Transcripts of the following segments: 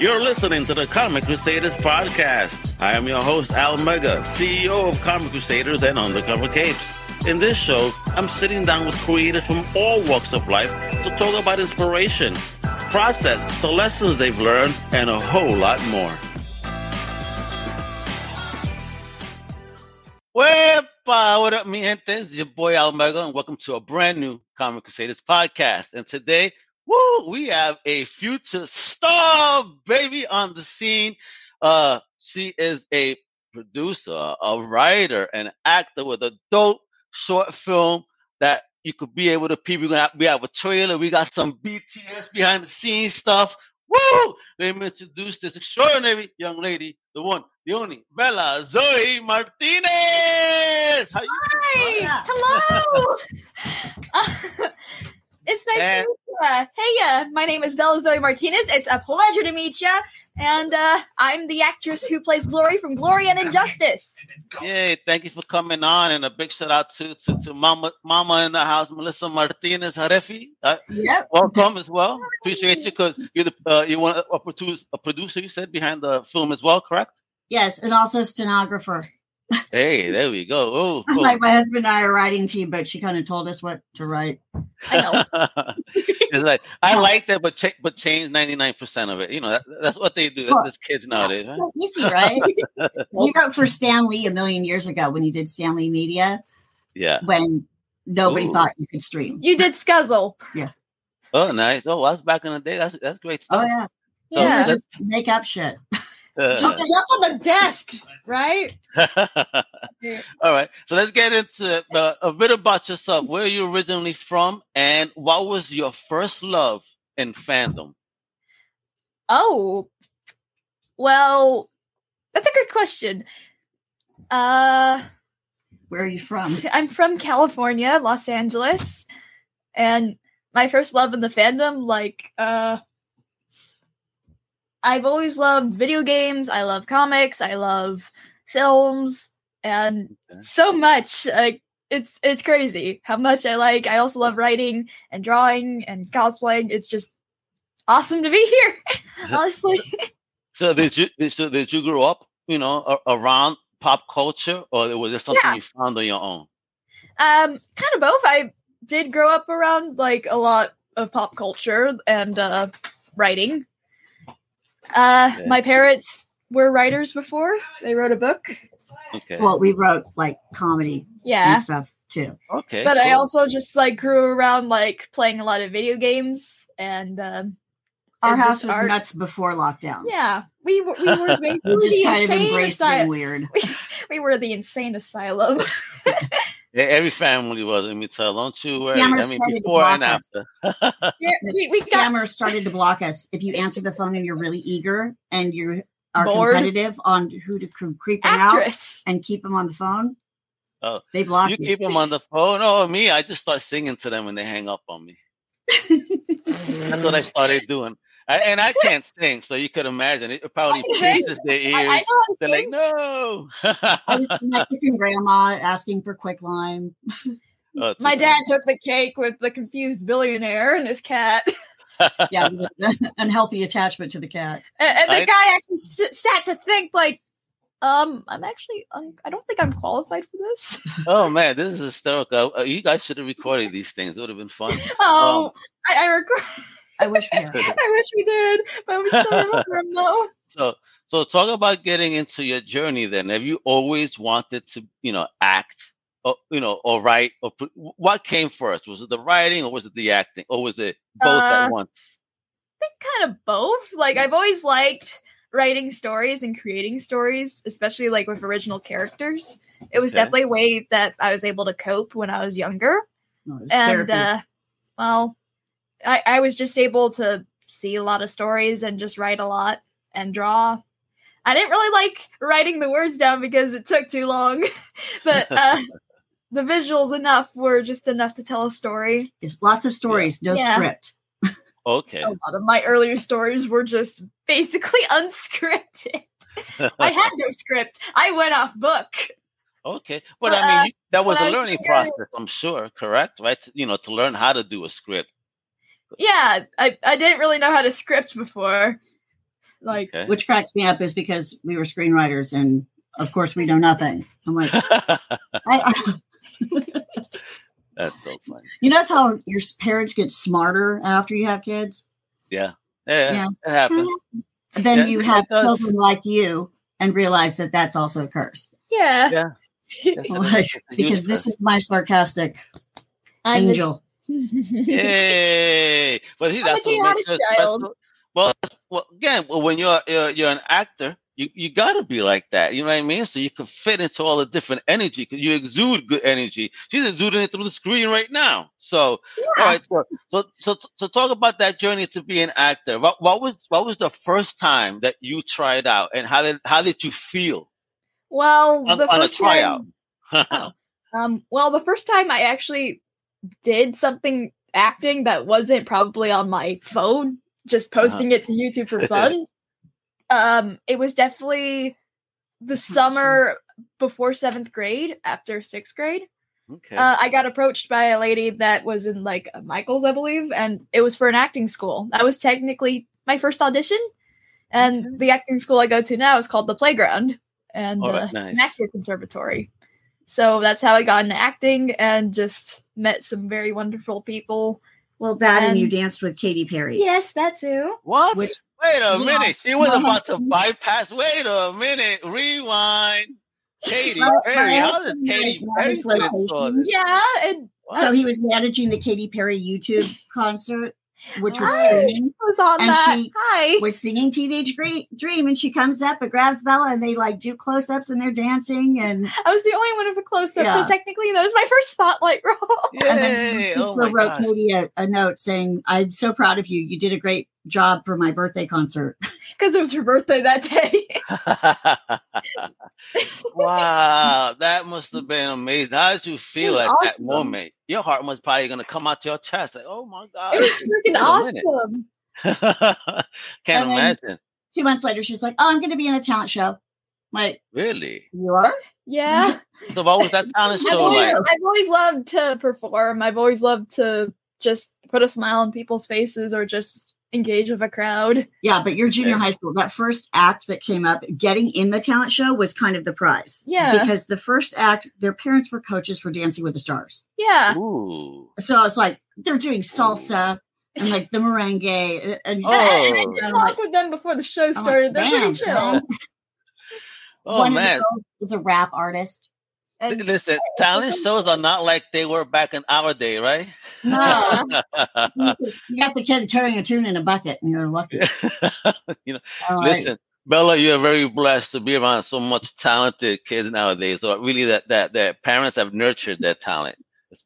You're listening to the Comic Crusaders podcast. I am your host, Al Mega, CEO of Comic Crusaders and Undercover Capes. In this show, I'm sitting down with creators from all walks of life to talk about inspiration, process, the lessons they've learned, and a whole lot more. Wepa, uh, what up, mi gente? It's your boy Al Mega, and welcome to a brand new Comic Crusaders podcast. And today, woo, we have a future star baby on the scene. Uh, she is a producer, a writer, an actor with a dope short film that you could be able to people. We have, we have a trailer. We got some BTS behind the scenes stuff. Woo! Let me introduce this extraordinary young lady, the one, the only, Bella Zoe Martinez. How you doing? Hi, hello. Uh, it's nice And- to meet you. Hey, uh, my name is Bella Zoe Martinez. It's a pleasure to meet you. And uh, I'm the actress who plays Glory from Glory and Injustice. Yay, thank you for coming on, and a big shout out to to, to Mama Mama in the house, Melissa Martinez Harefi. Uh, Yep. welcome as well. Appreciate you because you're the uh, you want a producer a producer you said behind the film as well, correct? Yes, and also stenographer. Hey, there we go. Oh, cool. Like oh. my husband and I are writing team, but she kind of told us what to write. I know. it's like I like that, but cha- but change ninety nine percent of it. You know, that, that's what they do. Well, That's kids nowadays, right? Well, Easy, right? he wrote for Stan Lee a million years ago when you did Stan Lee Media Yeah. when nobody Ooh. thought you could stream. You did Scuzzle. Yeah. Oh, nice. Oh, that's back in the day. That's that's great Oh yeah, So Yeah. just make up shit. Uh, Just jump on the desk, right? All right. So let's get into. Uh, a bit about yourself. Where are you originally from, and what was your first love in fandom? Oh, well, that's a good question. Uh, Where are you from? I'm from California, Los Angeles, and my first love in the fandom, like, uh, I've always loved video games. I love comics. I love films, and so much. Like, it's it's crazy how much I like. I also love writing and drawing and cosplaying. It's just awesome to be here. Honestly, So did you did, so did you grow up, you know, around pop culture, or was it something Yeah. you found on your own? Um, kind of both. I did grow up around like a lot of pop culture and uh writing. Uh Okay. my parents were writers before. They wrote a book. Okay. Well, we wrote like comedy Yeah. and stuff too. okay. But I also just like grew around like playing a lot of video games and um Our and house was art. nuts before lockdown. Yeah, we were we were basically just the kind of insane embraced being asylum. weird. We were the insane asylum. Yeah, every family was. Let me tell. Don't you worry. Scammers I mean, started to before and block us. after. Yeah, we, we got Scammers started to block us. If you answer the phone and you're really eager and you are Bored. competitive on who to cre- creep them out and keep them on the phone, Oh, they block you you. keep them on the phone. Oh, me, I just start singing to them when they hang up on me. That's what I started doing. I, and I can't sing, so you could imagine it probably pierces their ears. I, I know how to They're like, no. I was Mexican grandma asking for quick lime. Oh, My dad took the cake with the confused billionaire and his cat. Yeah, unhealthy attachment to the cat. And, and the I- guy actually s- sat to think, like, um, I'm actually, um, I don't think I'm qualified for this. oh man, this is hysterical. Uh, You guys should have recorded these things. It would have been fun. Oh, I, I regret. I wish we had. I wish we did, but we still remember him though. So, so talk about getting into your journey. Then, have you always wanted to, you know, act, or you know, or write, or pr- what came first? Was it the writing, or was it the acting, or was it both Uh, at once? I think kind of both. Like I've always liked writing stories and creating stories, especially like with original characters. It was Okay. definitely a way that I was able to cope when I was younger. No, and therapy. uh well I, I was just able to see a lot of stories and just write a lot and draw i didn't really like writing the words down because it took too long but uh the visuals enough were just enough to tell a story It's lots of stories, no Yeah. script. Okay. a lot of my earlier stories were just basically unscripted i had no script i went off book Okay, but Well, I mean, uh, that was when I a was learning younger- process, I'm sure, correct? Right? You know, to learn how to do a script. Yeah I, I didn't really know how to script before Like, Okay. Which cracks me up is because we were screenwriters and of course we know nothing. I'm like, I, I, That's so funny. you notice how your parents get smarter after you have kids? Yeah. Yeah. Yeah. It happens. Then Yeah, you have children like you and realize that that's also a curse. yeah. Yeah. Yes. Like, It's a huge because this is my sarcastic I'm a- angel. Yay! But he a that's what makes chaotic it child. special. Well, well, again, well, when you're, you're you're an actor, you you gotta be like that. You know what I mean? So you can fit into all the different energy because you exude good energy. She's exuding it through the screen right now. So, all right. So, so, so, so talk about that journey to be an actor. What, what was what was the first time that you tried out, and how did how did you feel well, on, the on a first tryout? time, um, well, the first time I actually did something acting that wasn't probably on my phone, just Uh-huh. posting it to YouTube for fun. um, it was definitely the summer before seventh grade, after sixth grade. okay. Uh, I got approached by a lady that was in like a Michaels, I believe, and it was for an acting school. That was technically my first audition, and the acting school I go to now is called the Playground, and right, uh, it's an actor conservatory. So that's how I got into acting and just met some very wonderful people. Well, that and, you danced with Katy Perry. Yes, that too. what? which- Wait a Yeah. minute. She was about to bypass. Wait a minute. Rewind. Katy My- Perry. my How does Katy Perry fit into? Yeah, and So he was managing the Katy Perry YouTube concert, which was Hi. streaming. Was on And that. she Hi. Was singing Teenage Gre- Dream, and she comes up and grabs Bella, and they like do close ups, and they're dancing, and I was the only one of the close ups, Yeah. so technically that was my first spotlight role. and then Yay. Cooper Oh wrote gosh. Katy a, a note saying, "I'm so proud of you. You did a great job for my birthday concert." Because it was her birthday that day. wow, that must have been amazing. How did you feel was at that moment? Your heart was probably gonna come out to your chest, like, "Oh my god!" It was freaking Wait a minute. awesome. Can't And imagine. Two months later, she's like, "Oh, I'm going to be in a talent show." Like, Really? you are? Yeah. So, what was that talent I've show always, like? I've always loved to perform. I've always loved to just put a smile on people's faces or just engage with a crowd. Yeah, but your junior high school, that first act that came up, getting in the talent show was kind of the prize. Yeah. Because the first act, their parents were coaches for Dancing with the Stars. Yeah. Ooh. So it's like they're doing salsa and like the merengue. And, and- Oh. And I did I'm oh. talk with them before the show I'm like, started. They're "Damn, pretty chill. Oh One man. girls was a rap artist. And Listen, talent shows are not like they were back in our day, right? No. you got the kid carrying a tune in a bucket, and you're lucky. you know, like, listen, Bella, you're very blessed to be around so much talented kids nowadays. So really, that that that parents have nurtured their talent.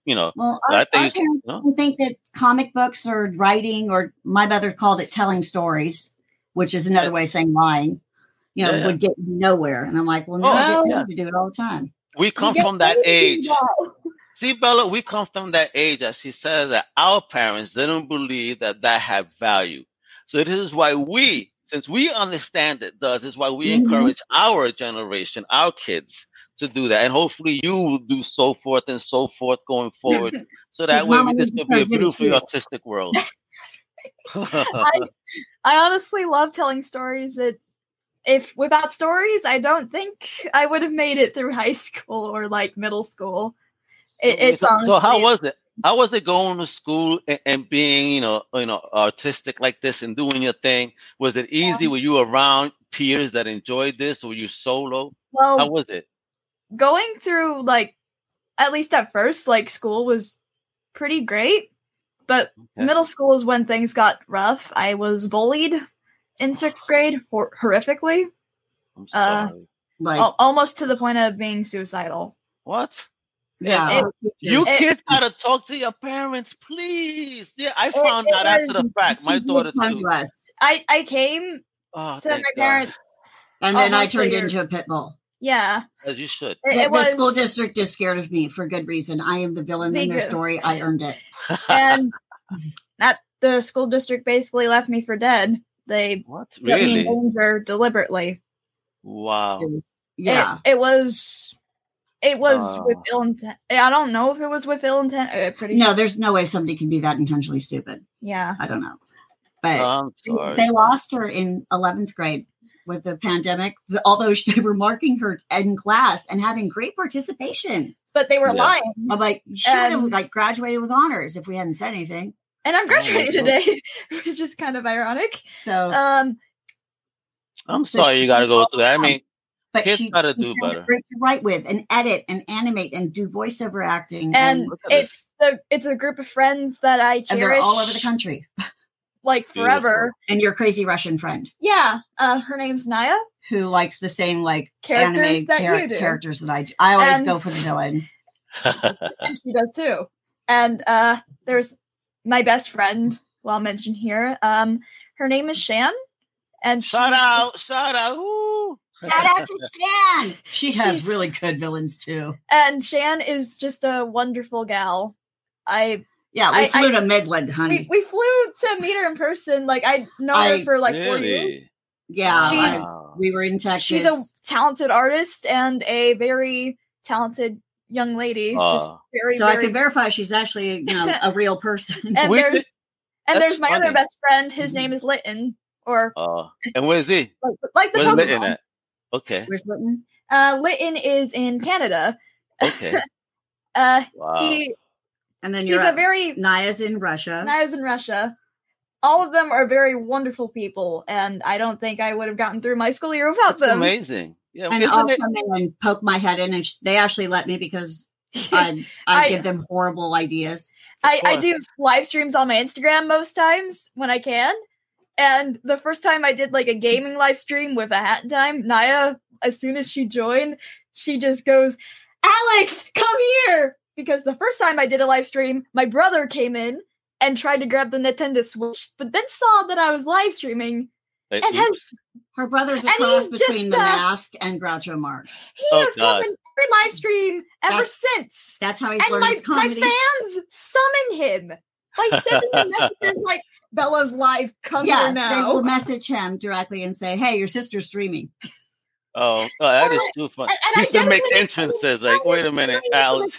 You know, well, I our, think our you no? don't think that comic books or writing, or my mother called it telling stories, which is another way of saying lying. You know, Yeah, yeah. would get nowhere. And I'm like, well, oh, no, Oh, I get yeah. to do it all the time. we come from that paid to do age. See, Bella, we come from that age, as she says, that our parents didn't believe that that had value. So this is why we, since we understand it does, is why we Mhm. encourage our generation, our kids, to do that, and hopefully you will do so forth and so forth going forward, so that way we- this will be a beautifully artistic world. I, I honestly love telling stories. That if without stories, I don't think I would have made it through high school or like middle school. It, it's so, so how was it? How was it going to school and, and being, you know, you know, artistic like this and doing your thing? Was it easy? Were you around peers that enjoyed this? Or were you solo? well How was it? going through like at least at first like school was pretty great but Okay. middle school is when things got rough i was bullied in sixth grade hor- horrifically I'm uh. Like, al- almost to the point of being suicidal what? Yeah. You It- kids gotta talk to your parents, please. Yeah, I found it out after the fact. My daughter too. i i came Oh, to my God. parents And then I turned into a pit bull. yeah As you should. it, The, was school district is scared of me for good reason. I am the villain in their too. story. I earned it. and that the school district basically left me for dead they what? put me in danger deliberately Wow. It yeah. it, it was it was with Oh. ill intent i don't know if it was with ill intent uh, pretty no, there's no way somebody can be that intentionally stupid. yeah I don't know. But I'm sorry. they lost her in 11th grade with the pandemic, the- although they were marking her in class and having great participation. But they were Yeah. lying. I'm like, she would have like graduated with honors if we hadn't said anything. And I'm graduating Oh, today, which is just kind of ironic. So, Um, I'm sorry you got to go through that. I mean, but kids she gotta do better. Great to write with and edit and animate and do voiceover acting. and look at this. it's the it's a group of friends that I and cherish they're all over the country. like forever. And your crazy Russian friend Yeah. Uh, her name's Naya. who likes the same like Characters anime that char- you do. characters that I do. I always And- go for the villain. and she does too. And uh, there's my best friend, well I'll here. Um, her name is Shan, and shout she- out, shout out. Woo. Shout out to Shan. She has She's- really good villains too. And Shan is just a wonderful gal. I Yeah, we I- flew I- to Midland, we, honey. we flew to meet her in person. Like I know her for like four years. yeah, she's- I- we were in Texas. She's a talented artist and a very talented young lady. just very so I can verify she's actually you know a real person. and We there's did- and there's my funny. other best friend. His Mhm. name is Litten, or Uh, and where's he? like, like the Where's Pokemon. Litten at? Okay, Where's Litten? Uh, Litten is in Canada. okay. Uh, Wow. he And then he's you're a up. very Naya's in Russia. Naya's in Russia. All of them are very wonderful people, and I don't think I would have gotten through my school year without That's them. amazing. Yeah, and I'll it? come in and poke my head in, and sh- they actually let me because I I, I- give them horrible ideas. I, I do live streams on my Instagram most times when I can. And the first time I did like a gaming live stream with a hat time, Naya, as soon as she joined, she just goes, Alex, come here! Because the first time I did a live stream, my brother came in and tried to grab the Nintendo Switch, but then saw that I was live streaming. Like, and has- Her brother's a And cross between just, the uh, mask and Groucho Marx. He Oh, has God. come in every live stream ever That's- since. That's how he's and learned my, his my fans summon him by sending him messages like Bella's live come yeah, here they will message him directly and say, "Hey, your sister's streaming." Oh, oh, that is too fun. and- and He I used to make entrances like, wait a minute, Alex.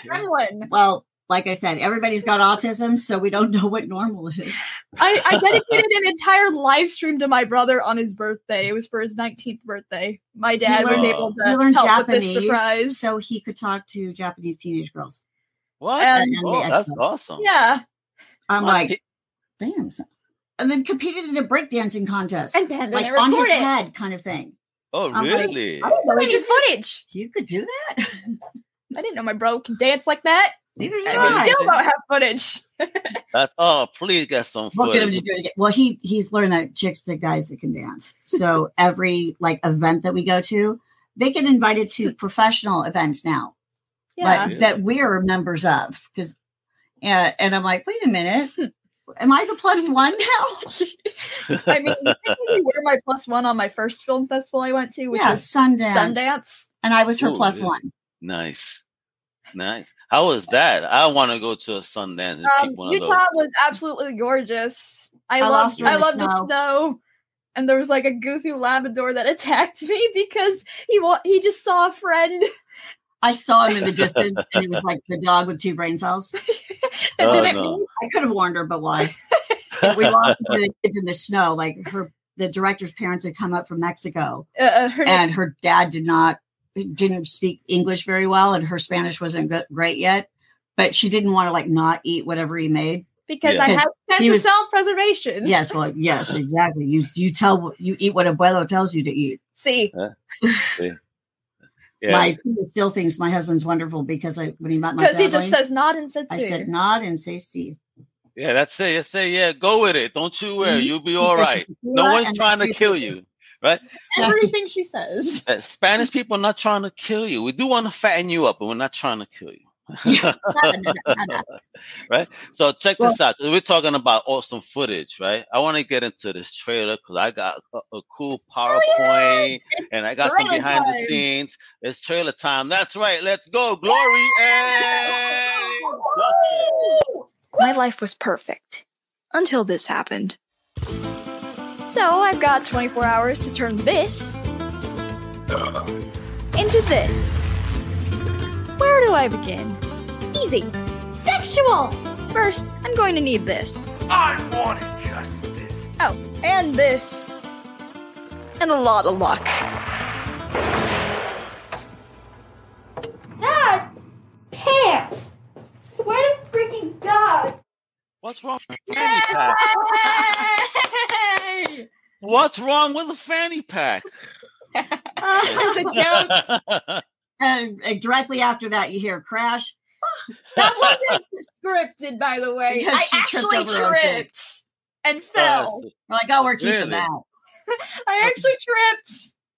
Well, like I said, everybody's got autism, so we don't know what normal is. I, I dedicated an entire live stream to my brother on his birthday. It was for his 19th birthday. My dad was learned- able He to learned help with this Japanese, surprise. so he could talk to Japanese teenage girls. What? And- oh, that's awesome. yeah, I'm Well, like, he- damn. So- And then competed in a breakdancing contest, and Ben like on his it. head, kind of thing. oh, I'm really? I didn't know I he need footage. you could do that. I didn't know my bro can dance like that. Neither did And Right. we I. still don't have footage. That's, oh, please get some We'll get him footage. to do it again. Well, he he's learned that chicks to guys that can dance. So every like event that we go to, they get invited to professional events now, Yeah. but that we're members of. Because, uh, and I'm like, wait a minute, am I the plus one now? I mean, technically we're my plus one on my first film festival I went to, which Yeah, was Sundance. Sundance. And I was her Oh, plus yeah. one. Nice. Nice. How was that? I want to go to a Sundance and Um, pick one of those. Utah was absolutely gorgeous. I, I loved lost I the loved the snow. snow. And there was like a goofy Labrador that attacked me because he wa- he just saw a friend I saw him in the distance, and it was like the dog with two brain cells. that Oh, didn't no. mean I could have warned her, but why? we walked with the kids in the snow. Like her, the director's parents had come up from Mexico, uh, her name- and her dad did not didn't speak English very well, and her Spanish wasn't good, great yet. But she didn't want to like not eat whatever he made. because Yeah. I had sense He of self preservation. Yes, well, yes, exactly. You you tell you eat what abuelo tells you to eat. See, yeah. My still thinks my husband's wonderful because I when he met my because he just says nod and says I see. said nod and say see. yeah, that's it. You say, yeah, go with it. Don't you worry. Mhm. You'll be all right. No one's trying to kill you, right? everything she says. Uh, Spanish people are not trying to kill you. We do want to fatten you up, but we're not trying to kill you. Right? So check this out. We're talking about awesome footage, right? I want to get into this trailer because I got a, a cool oh, PowerPoint and I got some trailer behind the scenes. It's trailer time. That's right. Let's go, Glory and My life was perfect until this happened. So I've got 24 hours to turn this into this. Where do I begin? Easy. Sexual! First, I'm going to need this. I wanted justice. Oh, and this, and a lot of luck. Dad! Pants! Swear to freaking God! What's wrong with the fanny pack? What's wrong with the fanny pack? It's a joke. And uh, directly after that, you hear crash. That wasn't scripted, by the way. Because I she tripped actually over her own feet. tripped and fell. We're like, oh, we're keeping Really? that. I actually tripped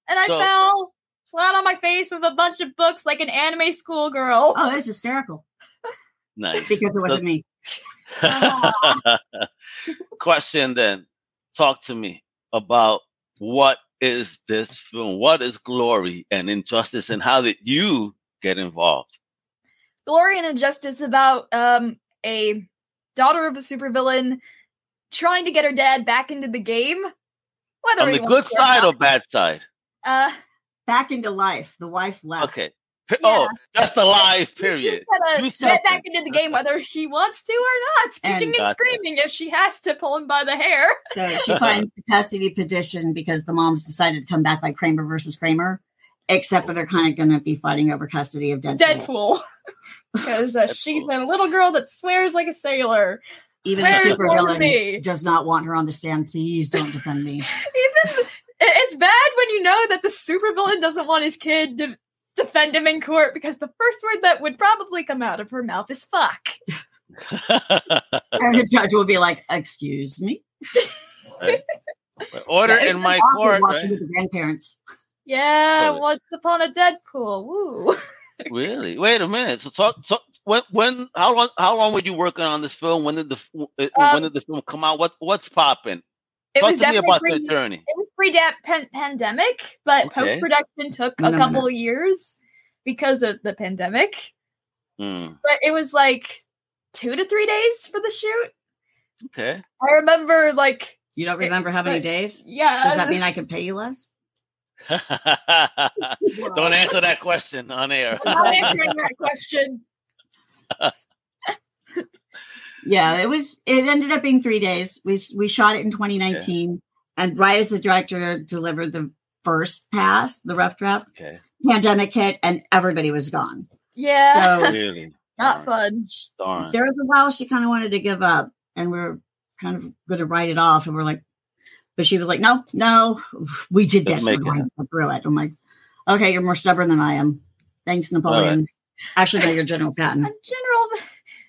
and I So- fell flat on my face with a bunch of books like an anime schoolgirl. Oh, it's hysterical nice. because it wasn't me. Question then. Talk to me about what is this film? What is Glory and Injustice, and how did you get involved? Glory and Injustice about um a daughter of a supervillain trying to get her dad back into the game. Whether On the good side or not. bad side? uh Back into life. The wife left. Okay. P- Oh, that's the live She's period. gotta get back into the game whether she wants to or not, And- kicking and, Gotcha. screaming if she has to pull him by the hair. So she finds the custody position because the moms decided to come back like Kramer versus Kramer, except that they're kind of going to be fighting over custody of Deadpool. Deadpool. because uh, she's a little girl that swears like a sailor. Even the Swears for supervillain me. does not want her on the stand. Please don't defend me. Even it's bad when you know that the supervillain doesn't want his kid to defend him in court because the first word that would probably come out of her mouth is fuck. and the judge will be like, "Excuse me." Order Yeah, in my court. watching right? with the grandparents. Yeah, Totally. once upon a Deadpool. Woo. Really? Wait a minute. So talk. So when when how long how long were you working on this film? When did the uh, when Um, did the film come out? What what's popping? It Talk was definitely about pre- journey. It was pre-pandemic, but Okay. post production took No, a no, couple no. of years because of the pandemic. Hmm. But it was like two to three days for the shoot. Okay. I remember like You don't remember how many But- days? yeah. Does that mean I can pay you less? Don't answer that question on air. I'm not answering that question. Yeah, it was. It ended up being three days. We we shot it in 2019, and right as the director delivered the first pass, the rough draft, Okay. pandemic hit, and everybody was gone. Yeah. So Really. not Darn. fun. Darn. there was a while she kind of wanted to give up, and we are kind of going to write it off, and we're like, but she was like, no, no, we did Let's this. We're make it going to go through it. I'm like, okay, you're more stubborn than I am. Thanks, Napoleon. Actually, no, you're General Patton. In general,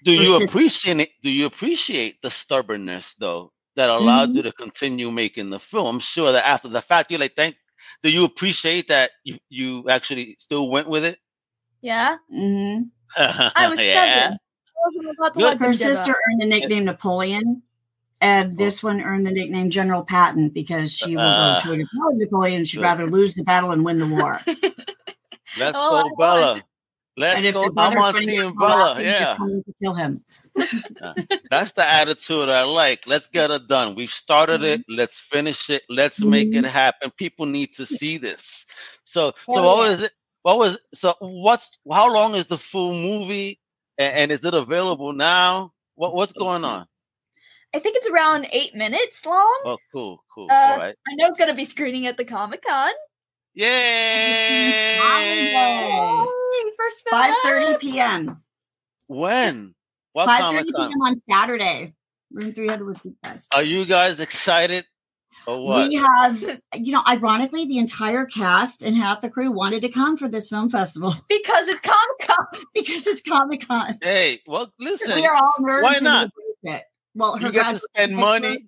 Do you appreciate it? Do you appreciate the stubbornness though that allowed Mm-hmm. you to continue making the film? I'm sure that after the fact, you're like, thank. Do you appreciate that you, you actually still went with it? yeah. hmm I was Yeah. stubborn. I wasn't about to Good. let Her sister up. earned the nickname Napoleon, and this one earned the nickname General Patton because she will Ah. go to a Napoleon. She'd Good. rather lose the battle and win the war. Let's Oh, I go, Bella. Let's go. I'm on gonna get Team Bella. up, then you're Yeah, to kill him. that's the attitude I like. Let's get it done. We've started it. Mm-hmm. Let's finish it. Let's make it Mhm. happen. People need to see this. So, so what was it? What was so? What's how long is the full movie? And, and is it available now? What what's going on? I think it's around eight minutes long. Oh, cool, cool. Uh, All right. I know it's going to be screening at the Comic Con. Yay! First film. Five thirty p.m. When? What Five Comic Con? p.m. on Saturday. Room three hundred with you guys. Are you guys excited or what? We have, you know, ironically, the entire cast and half the crew wanted to come for this film festival because it's Comic Con. because it's Comic Con. Hey, well, listen. We are all nerds. why not? we It. Well, her You get to spend money,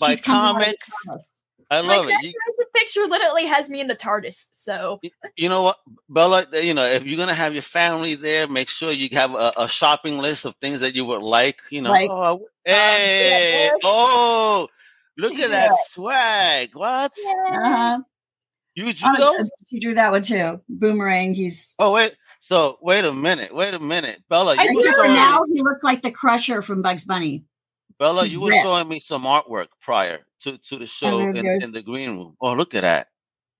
buy she's coming out of the comics. comics. I My love it. You, graduation picture literally has me in the TARDIS. So you know what, Bella? Uh, you know, if you're gonna have your family there, make sure you have a, a shopping list of things that you would like. You know, Like, oh, um, hey, yeah. oh, look She at that did. swag. What? Uh-huh. You drew Oh, those? she drew that one too. Boomerang. He's Oh wait. So wait a minute. Wait a minute, Bella. I You for um, now he looked like the Crusher from Bugs Bunny. Bella. You were showing me some artwork prior to to the show in, in the green room. Oh, look at that.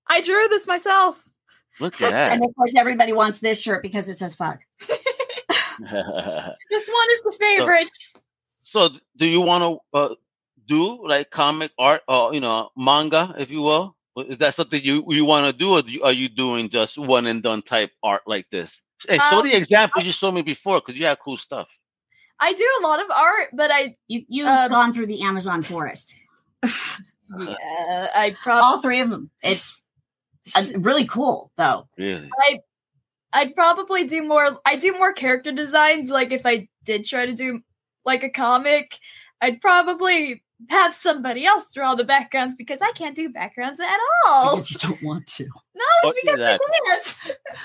I drew this myself. Look at that. And of course, everybody wants this shirt because it says "fuck." This one is the favorite. so, do you want to? Uh, do like comic art or you know manga, if you will? Is that something you you want to do, or do you- are you doing just one and done type art like this? Hey, show Um, the examples you showed me before because you have cool stuff. I do a lot of art, but I You you've Um, gone through the Amazon forest. yeah, I probably All three of them. It's uh, really cool though. Really? I'd probably do more. I do more character designs. Like if I did try to do like a comic, I'd probably have somebody else draw the backgrounds because I can't do backgrounds at all. Because you don't want to. No, it's because exactly?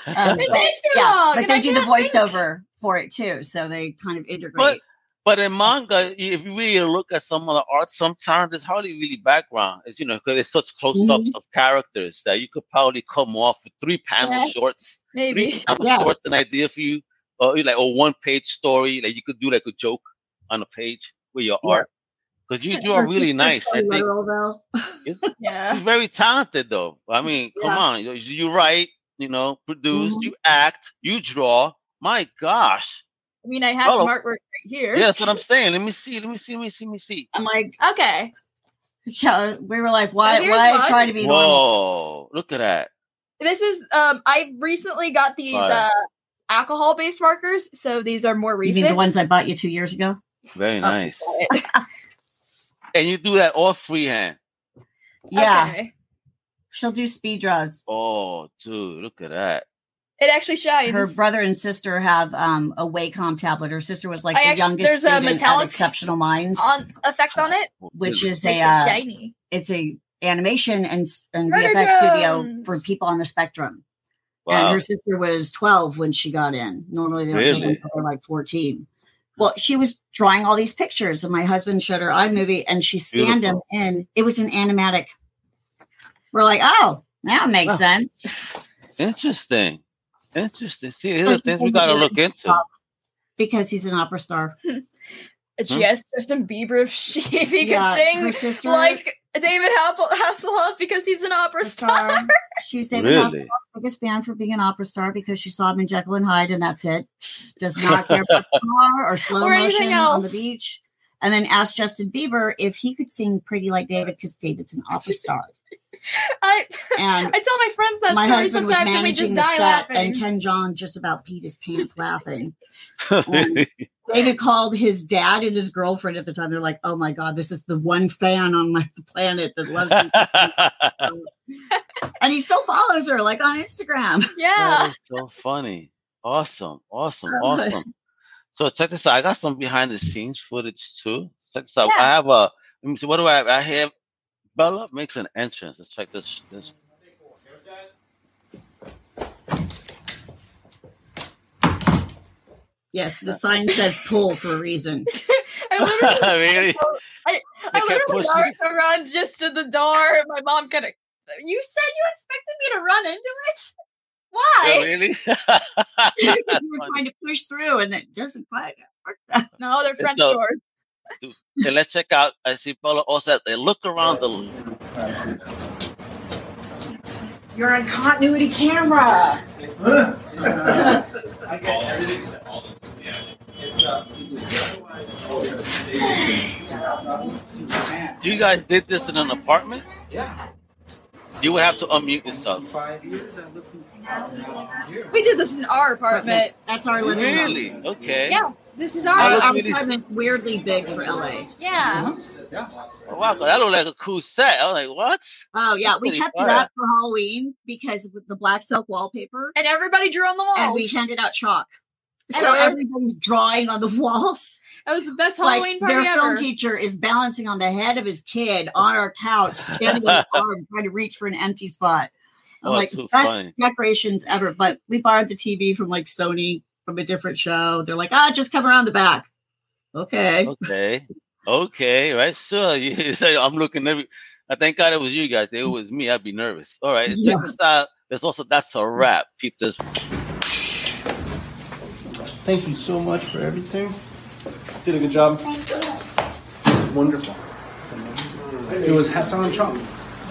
I can't. Um, It takes too yeah, long. but they I do the can't think. voiceover for it too, so they kind of integrate. But but in manga, if you really look at some of the art, sometimes there's hardly really background. It's you know because it's such close-ups of characters that you could probably come off with three panel Yeah. shorts, three Maybe. panel Yeah. shorts, an idea for you, or like a one-page story Like you could do like a joke on a page with your Yeah. art. Because you are really nice. I think Literal. Yeah. She's very talented, though. I mean, come Yeah. on. You, you write, you know, produce, Mhm. you act, you draw. My gosh. I mean, I have Oh. some artwork right here. Yeah, that's what I'm saying. Let me see. Let me see. Let me see. Let me see. I'm like, Okay. yeah, we were like, why, here's why try to be normal? Whoa. Look at that. This is um I recently got these Fire. uh alcohol based markers, so these are more You recent. mean the ones I bought you two years ago? Very Oh, nice. Got it. And you do that all freehand. Yeah, Okay. she'll do speed draws. Oh, dude. Look at that. It actually shines. Her brother and sister have um, a Wacom tablet. Her sister was like I the actu- youngest there's a student at metallic Exceptional Minds, on effect on it which is makes a it uh, shiny. it's a animation and and Rudder VFX studio for people on the spectrum. Wow. And her sister was 12 when she got in. Normally they don't take them Really? until they're like 14. Well, she was drawing all these pictures, and my husband showed her iMovie, and she scanned them in. It was an animatic. We're like, oh, that makes Wow. sense Interesting. Interesting. See, these are things we got to look into. because he's an opera star. And Hmm? she asked Justin Bieber if, she, if he Yeah, could sing her sister- like David Hasselhoff because he's an opera star. star. She's David Really? Hasselhoff's biggest fan for being an opera star because she saw him in Jekyll and Hyde, and that's it. Does not care about the car or slow Or anything motion on the beach. And then asked Justin Bieber if he could sing pretty like David because David's an opera star. I And I tell my friends that my story husband was sometimes and we just managing the die set, laughing. and Ken John just about peed his pants laughing. David called his dad and his girlfriend at the time. They're like, "Oh my god, this is the one fan on my the planet that loves me," and he still follows her, like on Instagram. yeah. So funny. Awesome. Awesome. Oh. Awesome. So check this out. I got some behind the scenes footage too. Check this out. Yeah. I have a let me see what do I have? I have Bella makes an entrance. Let's check this this Yes, the sign says "pull" for a reason. I literally, really? I They kept literally pushing. walked around just to the door. and My mom kind of. You said you expected me to run into it. Why? Oh, really? you were Funny. trying to push through, and it doesn't quite work. No, they're French a- doors. Okay, let's check out. I see Bella also. They look around the. You're on continuity camera. You guys did this in an apartment. Yeah. You would have to unmute yourself. Five years I lived in We did this in our apartment. That's our living room. Really? Okay. Yeah, this is Our, our. look our apartment weirdly big for LA. Yeah. Yeah. Oh, wow, that looked like a cool set. I was like, what? Oh yeah, we kept fire. it up for Halloween because with the black silk wallpaper, And everybody drew on the walls. and we handed out chalk. So every- everybody's drawing on the walls. that was the best Like Halloween party ever. their film teacher is balancing on the head of his kid on our couch, standing on the arm, trying to reach for an empty spot. I'm Oh, like too best funny. decorations ever. But we borrowed the TV from like Sony from a different show. They're like, ah, just come around the back. Okay. Okay. Okay. Right. Sure. You say I'm looking every. I thank God it was you guys. If it was me, I'd be nervous. All right. Yeah. Check this out. There's also that's a wrap. Keep this. Thank you so much for everything. Did a good job. Thank you. It was wonderful. It was Hassan Chop.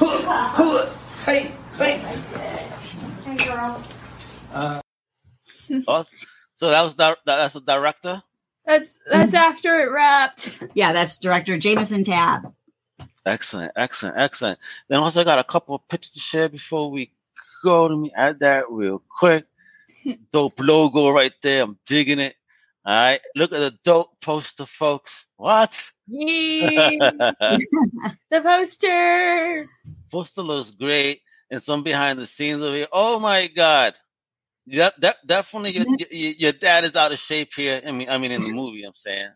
Hey, hey. Hey, girl. Awesome. So that was di- that, that's the director. That's that's after it wrapped. Yeah, that's director Jameson Tab. Excellent, excellent, excellent. Then also got a couple of pictures to share before we go. Let me add that real quick. Dope logo right there. I'm digging it. All right. Look at the dope poster, folks. What? The poster. poster looks great. And some behind the scenes of it. Oh my God. Yep, that, definitely your, your, your dad is out of shape here. I mean, I mean, in the movie, I'm saying.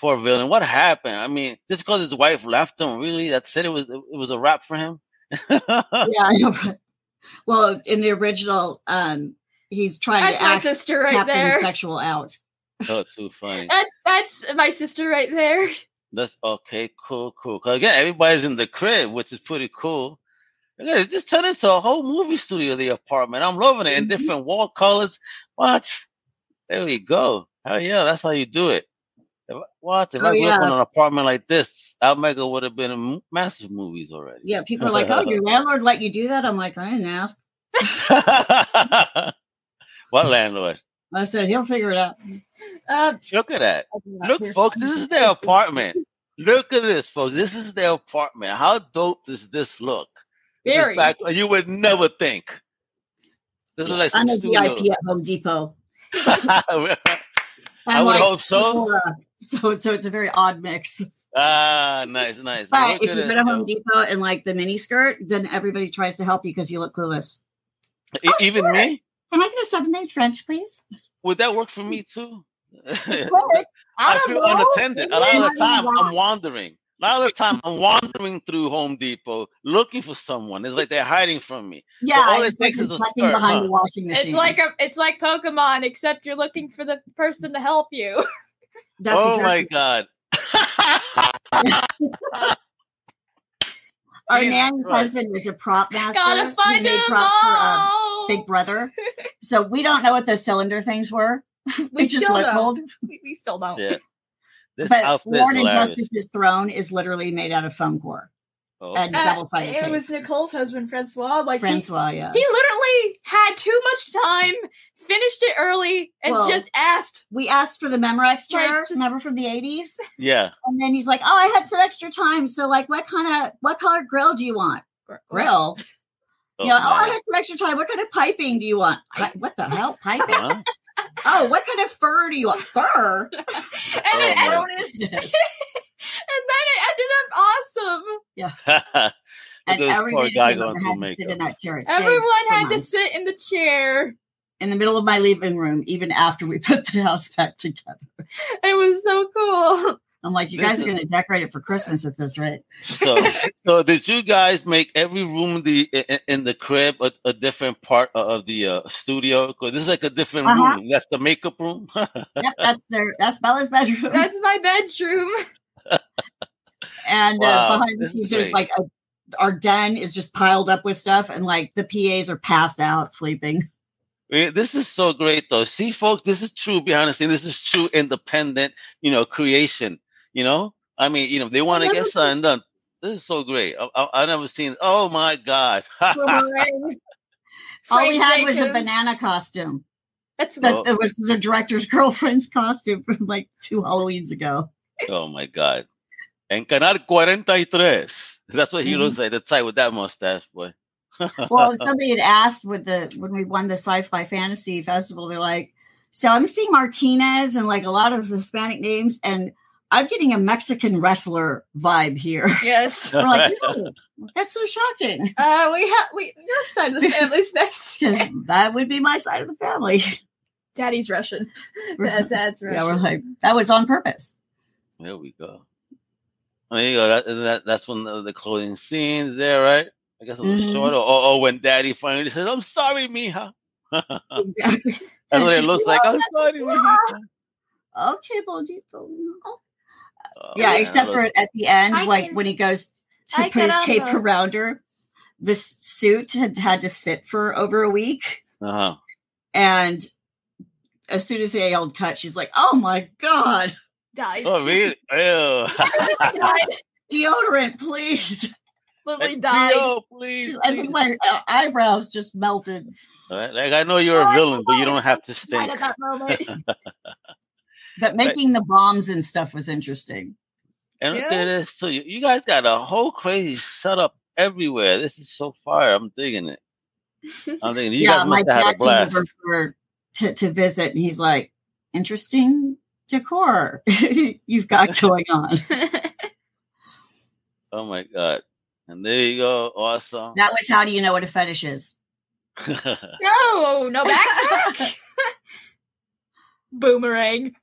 Poor villain. What happened? I mean, just because his wife left him, really? That said, It was it was a wrap for him. yeah, I know. Well, in the original, um, he's trying That's to my act sister right Captain there. Sexual out. oh, too funny. That's that's my sister right there. That's okay. Cool, cool. 'Cause again, everybody's in the crib, which is pretty cool. It just turned into a whole movie studio. The apartment. I'm loving it in Mhm. different wall colors. What? There we go. Hell yeah, that's how you do it. If, what if Oh, I grew up in an apartment like this? Al Mega would have been in massive movies already. Yeah, people are like, "Oh, your landlord let you do that?" I'm like, "I didn't ask." what landlord? I said he'll figure it out. Uh, Look at that. Look, folks, this is their apartment. Look at this, folks. This is their apartment. How dope does this look? This very. back- you would never think. This is like I'm some a studio. VIP at Home Depot. I would like, hope so. uh, So, so it's a very odd mix. Ah, nice, nice. But if you it, go to Home. Depot in like the mini skirt, then everybody tries to help you because you look clueless. E- Even sure. me? Can I get a seven inch French, please? Would that work for me too? I I feel know. unattended. A lot of the time, I'm wandering. A lot of the time, I'm wandering through Home Depot looking for someone. It's like they're hiding from me. Yeah, all it it's like takes is a skirt, behind huh? the washing machine. It's like a it's like Pokemon, except you're looking for the person to help you. That's oh exactly my god! Our Jesus nanny Christ. husband is a prop master. Gotta He find made them props for um, all. Big Brother. So we don't know what those cylinder things were. we We just still look don't. We, we still don't. yeah, this But outfit is Lauren and hilarious. Justice's throne is literally made out of foam core. Oh, and- Uh, double-sided it tape. was Nicole's husband, Francois. Like he, Francois, yeah. he literally had too much time, finished it early, and Well, just asked. we asked for the Memorex chair, Right, just- remember from the 80s? yeah. And then he's like, Oh, I had some extra time. So like what kind of what color grill do you want? Grill. Oh, you know, oh, I man. had some extra time. What kind of piping do you want? Pi- what the hell? Piping? Huh? oh, what kind of fur do you want? Fur? and, Oh, it, and, what is this? and then it ended up awesome. Yeah. and Look at this poor everybody guy had to through sit in that chair. Everyone for had to sit in the chair. in the middle of my living room, even after we put the house back together. It was so cool. I'm like, you guys are going to decorate it for Christmas at this rate. So, so did you guys make every room in the in, in the crib a, a different part of the uh, studio? Because this is like a different Uh-huh. room. That's the makeup room. Yep, that's their that's Bella's bedroom. That's my bedroom. and Wow, uh, behind the scenes, there's like a, our den is just piled up with stuff, and like the PAs are passed out sleeping. Eh, This is so great, though. See, folks, this is true behind the scenes. This is true independent, you know, creation. You know, I mean, you know, they want to get something done. This is so great. I, I, I never seen. Oh my god! Boomerang. All we had was a banana costume. That's That Oh. it was the director's girlfriend's costume from like two Halloweens ago. oh my god! En Canal 43. That's what he Mhm. looks like. The type with that mustache, boy. Well, somebody had asked with the when we won the sci-fi fantasy festival, they're like, "So I'm seeing Martinez and like a lot of Hispanic names, and I'm getting a Mexican wrestler vibe here." yes. We're like, "No, "That's so shocking." Uh, we have we your side of the family's next. Because that would be my side of the family. Daddy's Russian. Dad, dad's Russian. Yeah, we're like, that was on purpose. There we go. There you go. That, that that's when the, the clothing scenes there, right? I guess a little Mhm. short. Or, or when Daddy finally says, "I'm sorry, Mija." that's Exactly. what it looks like, like. I'm sorry, Mija. Okay, Bonito. Oh, yeah, man, except for at the end, I like can- when he goes to I put his cape um, around her, this suit had had to sit for over a week. uh-huh. And as soon as they yelled cut, she's like, Oh my God, dies. Oh, really? Ew. deodorant, please. Literally died. Yo, please. And please. my uh, eyebrows just melted. Like I know you're a Oh, I villain, but you don't have to Died stink. at that moment. But making the bombs and stuff was interesting. And look Yeah. at this. So you, you guys got a whole crazy setup everywhere. This is so fire. I'm digging it. I'm thinking you yeah, guys my must have had a blast. for, to, to visit, and he's like, interesting decor you've got going on. Oh my god. And there you go. Awesome. That was how do you know what a fetish is? no, no backpack. Boomerang.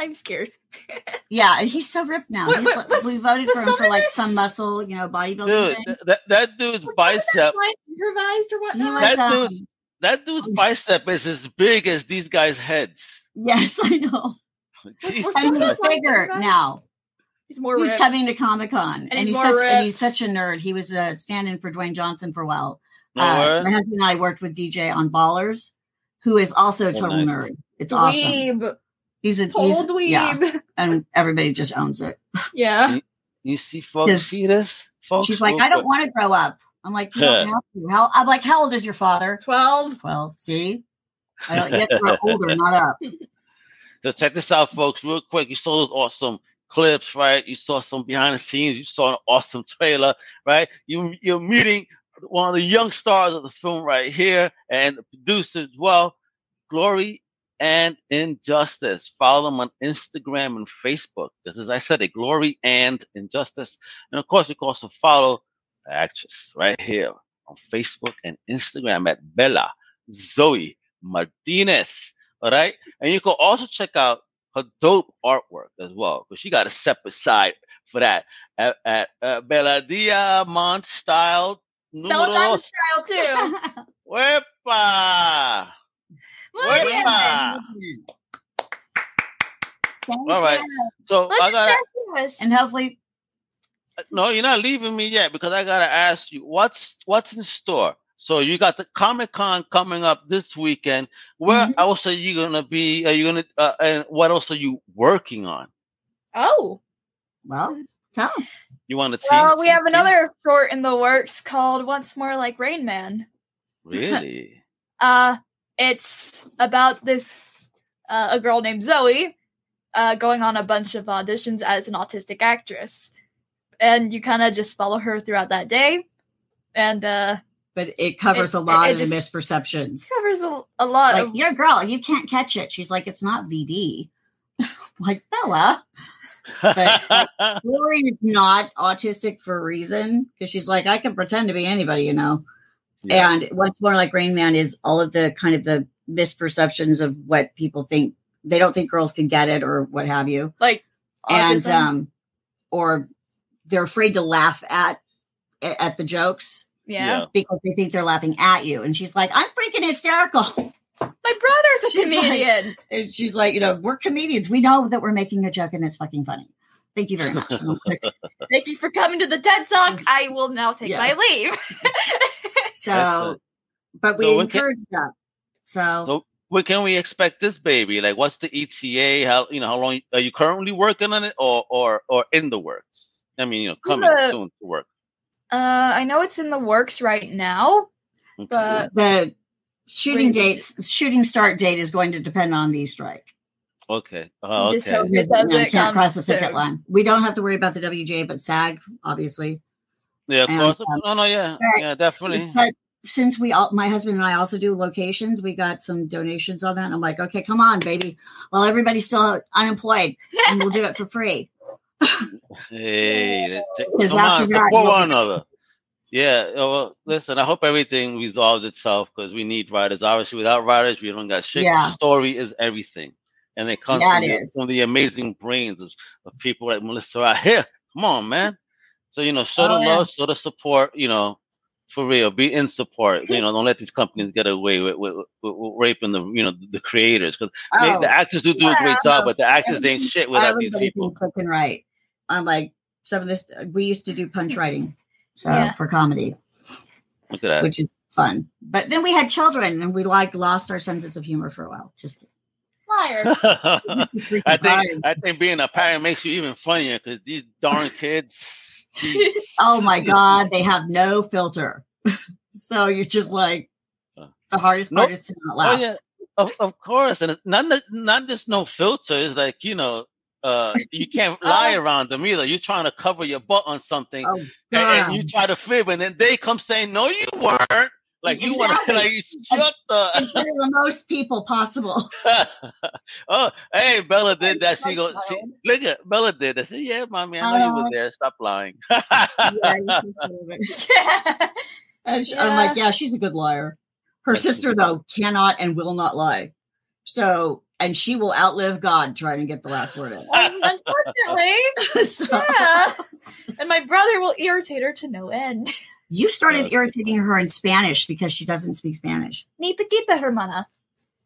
I'm scared. Yeah, and he's so ripped now. What- He's what- like- was- we voted for him some for like this- some muscle, you know, bodybuilding Dude, thing. that, that dude's Was bicep. Like improvised or He whatnot? was, That um, dude's that dude's bicep is as big as these guys' heads. yes, I know. Jesus was And he's this like bigger now. He's more he's ripped. coming to Comic Con, and, he's he's such and he's such a nerd. He was uh, standing for Dwayne Johnson for a while. No Uh, my husband and I worked with DJ on Ballers, who is also a Oh, total nice. nerd. It's awesome. Dweeb. He's a Total he's, dweeb. yeah, and everybody just owns it. Yeah. You see folks His- see this? Folks, She's like, I don't want to grow up. I'm like, you don't have to. How? I'm like, how old is your father? 12. Twelve. See, I don't, you have to grow older, not up. So check this out, folks, real quick. You saw those awesome clips, right? You saw some behind the scenes. You saw an awesome trailer, right? You you're meeting one of the young stars of the film right here, and the producer as well, Glory and Injustice. Follow them on Instagram and Facebook. Just as I said, it Glory and Injustice, and of course, you can also follow the actress right here on Facebook and Instagram at Bella Zoe Martinez. All right. And you can also check out her dope artwork as well, because she got a separate side for that at, at uh, Bella Diamond Style Bella Diamond style too. Wepa! Muy bien. Wepa! All right. So Look I gotta this. And hopefully, no, you're not leaving me yet because I gotta ask you what's what's in store. So you got the Comic Con coming up this weekend. Where Mhm. else are you gonna be? Are you gonna uh, and what else are you working on? Oh. well, tell 'em. You want to tease? Well, we tease, have tease? another short in the works called Once More Like Rain Man. Really? Uh it's about this uh, a girl named Zoe uh going on a bunch of auditions as an autistic actress. And you kind of just follow her throughout that day. And uh but it covers It- a lot it of the misperceptions. It covers a, a lot Like, of you're a girl, you can't catch it. She's like, it's not VD. like Bella, But Lori is not autistic for a reason because she's like, I can pretend to be anybody, you know. Yeah. And what's more like Rain Man is all of the kind of the misperceptions of what people think. They don't think girls can get it or what have you. like and autism. um or they're afraid to laugh at at the jokes yeah. Yeah. because they think they're laughing at you and she's like i'm freaking hysterical My brother's a She's like- comedian. and she's like you know we're comedians we know that we're making a joke and it's fucking funny thank you very much Thank you for coming to the TED Talk. I will now take my leave. so Excellent. but we So when can- encourage that so, So when can we expect this baby? Like, what's the ETA? How you know how long are you currently working on it, or or or in the works? I mean, you know, coming Uh, soon to work. uh, I know it's in the works right now, Okay. but the shooting Rain- dates shooting start date is going to depend on the strike okay, oh, Just okay. hope- Because, Just you know, can't cross the comes picket line we don't have to worry about the WGA but sag obviously Yeah, and, um, no, no, yeah, yeah, definitely. But since we all, my husband and I also do locations, we got some donations on that. And I'm like, okay, come on, baby. Well, everybody's still unemployed and we'll do it for free. Hey, come on, support one another. Yeah, uh, well, listen, I hope everything resolves itself because we need writers. Obviously, without writers, we don't got shit. Yeah. Story is everything. And it comes from, the, from the amazing brains of, of people like Melissa right here. Come on, man. So, you know, show the Oh, yeah. love, show the support, you know, for real. Be in support. You know, don't let these companies get away with, with, with, with raping the, you know, the creators. Because Oh, the actors do do a great yeah. job, but the actors ain't shit without these everybody people. can freaking write. I'm like, some of this, uh, we used to do punch writing so Yeah. for comedy, Look at that. which is fun. But then we had children and we like lost our senses of humor for a while. Just liar. I think tired. I think being a parent makes you even funnier because these darn kids. Oh my God, they have no filter. so you're just like, the hardest part Nope. is to not Oh laugh. yeah, of, of course, and it's not not just no filter. It's like you know uh, you can't lie around them either. You're trying to cover your butt on something, Oh, and, and you try to fib, and then they come saying, "No, you weren't." Like you want to like shut In the. the most people possible. oh, hey, Bella did that. She Like goes, she, look at Bella did. I said, "Yeah, mommy, I know you Uh, were there. Stop lying." Yeah, you can prove it. yeah. And I'm like, Yeah. yeah, she's a good liar. Her sister, though, cannot and will not lie. So, and she will outlive God trying to get the last word in. Unfortunately, so, yeah. And my brother will irritate her to no end. You started irritating her in Spanish because she doesn't speak Spanish. Ni petita hermana.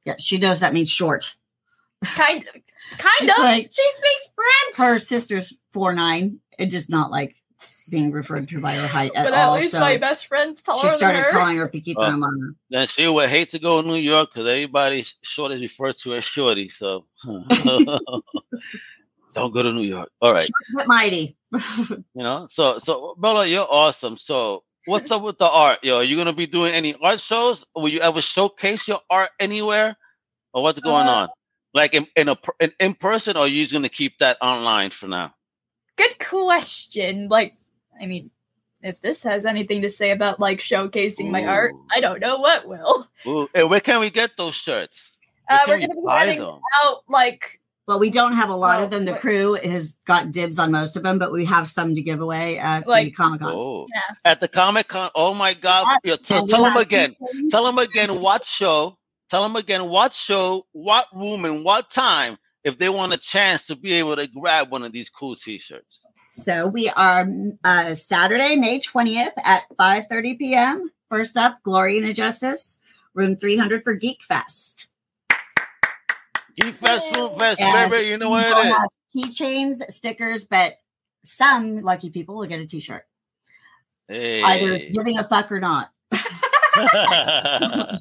Yeah, she knows that means short. Kind, kind She's of. like- she speaks French. Her sister's four nine and does not like being referred to by her height at but at all. least so my best friend's taller she started her. calling her Piquita Oh. Uh, hermana. then she would hate to go to New York because everybody short is referred to as shorty. So don't go to New York. All right. Short but mighty. you know so so bella you're awesome so what's up with the art yo? Are you gonna be doing any art shows? Will you ever showcase your art anywhere? Or what's going Uh, on? Like in, in a in, in person or are you just gonna keep that online for now? Good question. Like, I mean, if this has anything to say about like showcasing my art, I don't know what will. Ooh, hey, where can we get those shirts? Uh, we're gonna be having them? out like Well, we don't have a lot Well, of them. The what- crew has got dibs on most of them, but we have some to give away at the Comic Con. oh Yeah. at the comic-con oh my god yo, tell, tell them again tell them again what show tell them again what show what room and what time if they want a chance to be able to grab one of these cool t-shirts So we are uh, Saturday, May 20th at 5.30 p.m. First up, Glory and Injustice, room 300 for Geek Fest. Geek Fest, Room Fest, And baby. You know what it is. keychains, stickers, but some lucky people will get a t-shirt. Either giving a fuck or not.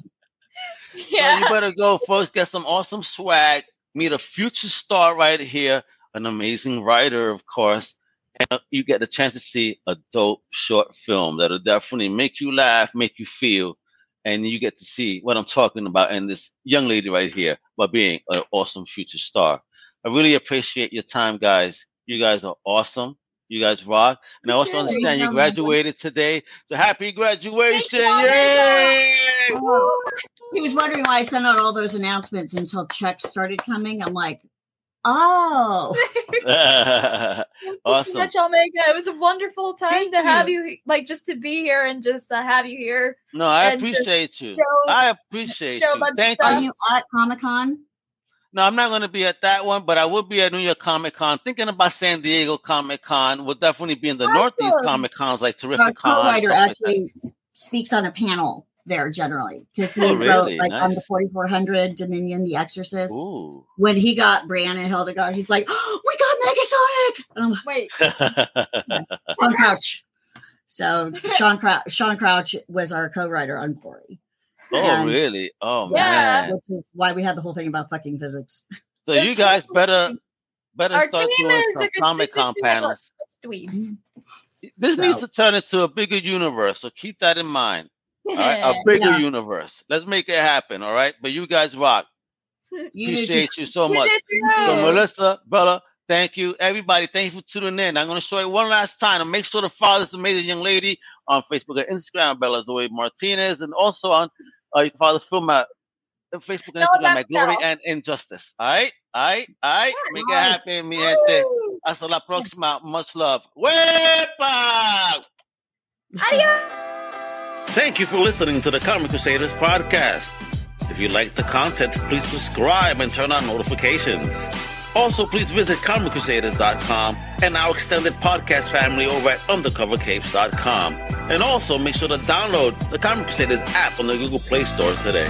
So yeah. you better go first, get some awesome swag, meet a future star right here, an amazing writer, of course, and uh, you get the chance to see a dope short film that'll definitely make you laugh, make you feel, and you get to see what I'm talking about and this young lady right here by being an awesome future star. I really appreciate your time, guys. You guys are awesome. You guys rock. And I also understand you Thank you, Michael. graduated today. So happy graduation. Yay! He was wondering why I sent out all those announcements until checks started coming. I'm like, oh, Thank Awesome. much, Al Mega. It was a wonderful time Thank to have you. you, like, just to be here and just to have you here. no, I appreciate you. show- I appreciate show a you. bunch of Thank stuff. are you. you at Comic Con? No, I'm not going to be at that one, but I will be at New York Comic Con. Thinking about San Diego Comic Con. We'll definitely be in the Northeast Comic Cons like Our Terrificon. co-writer stuff like actually speaks on a panel there generally because oh, he Oh, really? wrote like on the 4400 Dominion, The Exorcist. Ooh. When he got Bran and Hildegard, he's like, oh, "We got Megasonic!" And I'm like, Wait, Sean Crouch. So Sean Crouch, Sean Crouch was our co-writer on Glory, oh, And- really? Oh, Yeah. man. which is why we had the whole thing about fucking physics. So That's you guys better better Our start doing some Comic Con panels. dweebs. Mm-hmm. This needs to turn into a bigger universe, so keep that in mind. All right, a bigger Yeah. universe. Let's make it happen. All right, but you guys rock. You Appreciate you so much. So. Melissa, Bella, thank you. Everybody, thank you for tuning in. I'm going to show you one last time and make sure to follow this amazing young lady on Facebook and Instagram, Bella Zoe Martinez, and also on uh, you can follow the film at Facebook and Instagram at Glory and Injustice. All right, all right, all right. Make it happen, mi gente. Hasta la próxima. Much love. Wepa! Adios. Thank you for listening to the Comic Crusaders podcast. If you like the content, please subscribe and turn on notifications. Also, please visit ComicCrusaders.com and our extended podcast family over at UndercoverCapes.com. And also, make sure to download the Comic Crusaders app on the Google Play Store today.